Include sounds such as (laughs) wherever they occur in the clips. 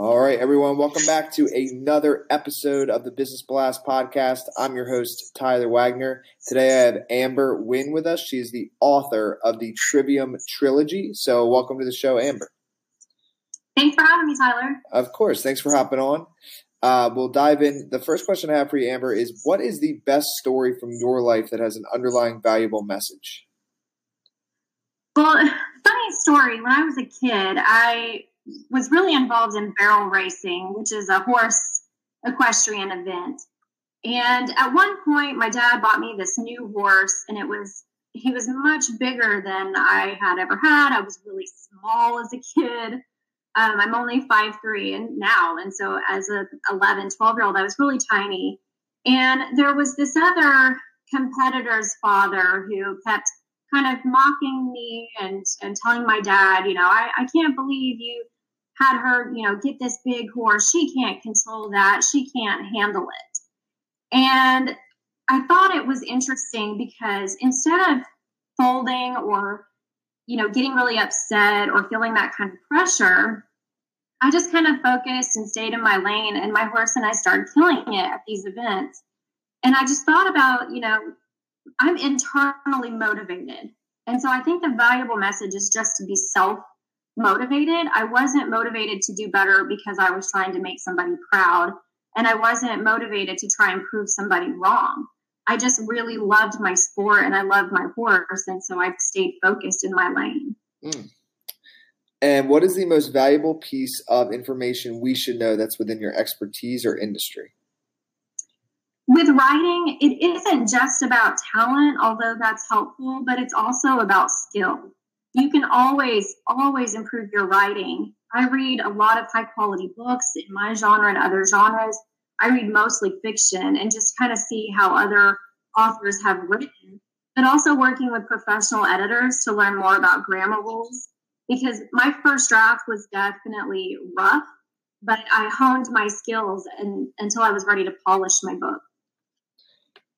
All right, everyone, welcome back to another episode of the Business Blast podcast. I'm your host, Tyler Wagner. Today I have Amber Nguyen with us. She's the author of the Trivium Trilogy. So, welcome to the show, Amber. Thanks for having me, Tyler. Of course. Thanks for hopping on. Uh, we'll dive in. The first question I have for you, Amber, is what is the best story from your life that has an underlying valuable message? Well, (laughs) funny story. When I was a kid, I was really involved in barrel racing, which is a horse equestrian event. And at one point, my dad bought me this new horse, and it was he was much bigger than I had ever had. I was really small as a kid. Um, I'm only five three and now, and so as a 11, 12 year old, I was really tiny. And there was this other competitor's father who kept kind of mocking me and and telling my dad, you know, I, I can't believe you had her, you know, get this big horse. She can't control that. She can't handle it. And I thought it was interesting because instead of folding or, you know, getting really upset or feeling that kind of pressure, I just kind of focused and stayed in my lane. And my horse and I started killing it at these events. And I just thought about, you know, I'm internally motivated. And so I think the valuable message is just to be self motivated. I wasn't motivated to do better because I was trying to make somebody proud. And I wasn't motivated to try and prove somebody wrong. I just really loved my sport and I loved my horse. And so I stayed focused in my lane. Mm. And what is the most valuable piece of information we should know that's within your expertise or industry? With writing, it isn't just about talent, although that's helpful, but it's also about skill you can always, always improve your writing. I read a lot of high quality books in my genre and other genres. I read mostly fiction and just kind of see how other authors have written, but also working with professional editors to learn more about grammar rules. Because my first draft was definitely rough, but I honed my skills and, until I was ready to polish my book.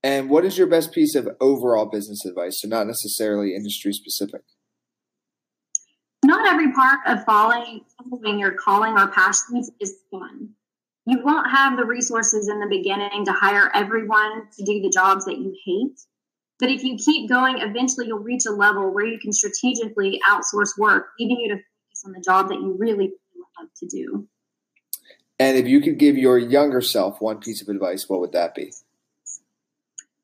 And what is your best piece of overall business advice? So, not necessarily industry specific not every part of following, following your calling or passions is fun. You won't have the resources in the beginning to hire everyone to do the jobs that you hate. But if you keep going, eventually you'll reach a level where you can strategically outsource work, leaving you to focus on the job that you really love to do. And if you could give your younger self one piece of advice, what would that be?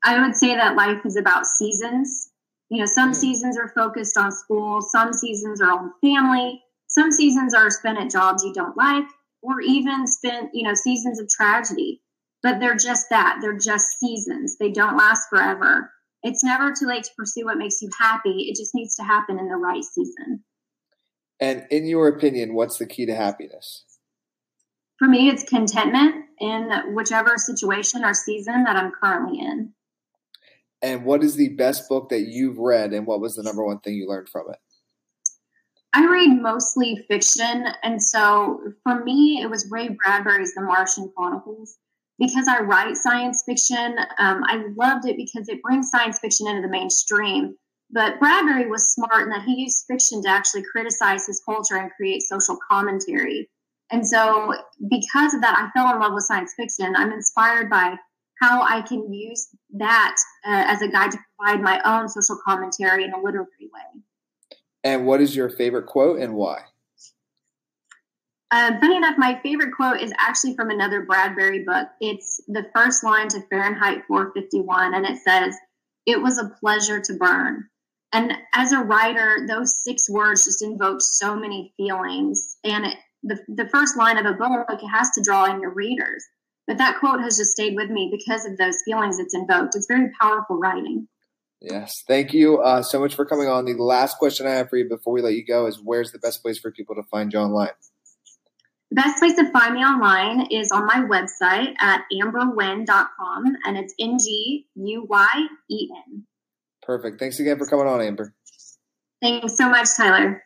I would say that life is about seasons you know, some seasons are focused on school, some seasons are on family, some seasons are spent at jobs you don't like, or even spent, you know, seasons of tragedy. But they're just that. They're just seasons. They don't last forever. It's never too late to pursue what makes you happy. It just needs to happen in the right season. And in your opinion, what's the key to happiness? For me, it's contentment in whichever situation or season that I'm currently in. And what is the best book that you've read, and what was the number one thing you learned from it? I read mostly fiction, and so for me, it was Ray Bradbury's The Martian Chronicles. Because I write science fiction, um, I loved it because it brings science fiction into the mainstream. But Bradbury was smart in that he used fiction to actually criticize his culture and create social commentary. And so, because of that, I fell in love with science fiction. I'm inspired by how I can use that uh, as a guide to provide my own social commentary in a literary way. And what is your favorite quote and why? Um, funny enough, my favorite quote is actually from another Bradbury book. It's the first line to Fahrenheit 451, and it says, It was a pleasure to burn. And as a writer, those six words just invoke so many feelings. And it, the, the first line of a book it has to draw in your readers. But that quote has just stayed with me because of those feelings it's invoked. It's very powerful writing. Yes. Thank you uh, so much for coming on. The last question I have for you before we let you go is where's the best place for people to find you online? The best place to find me online is on my website at ambernguyen.com, and it's N G U Y E N. Perfect. Thanks again for coming on, Amber. Thanks so much, Tyler.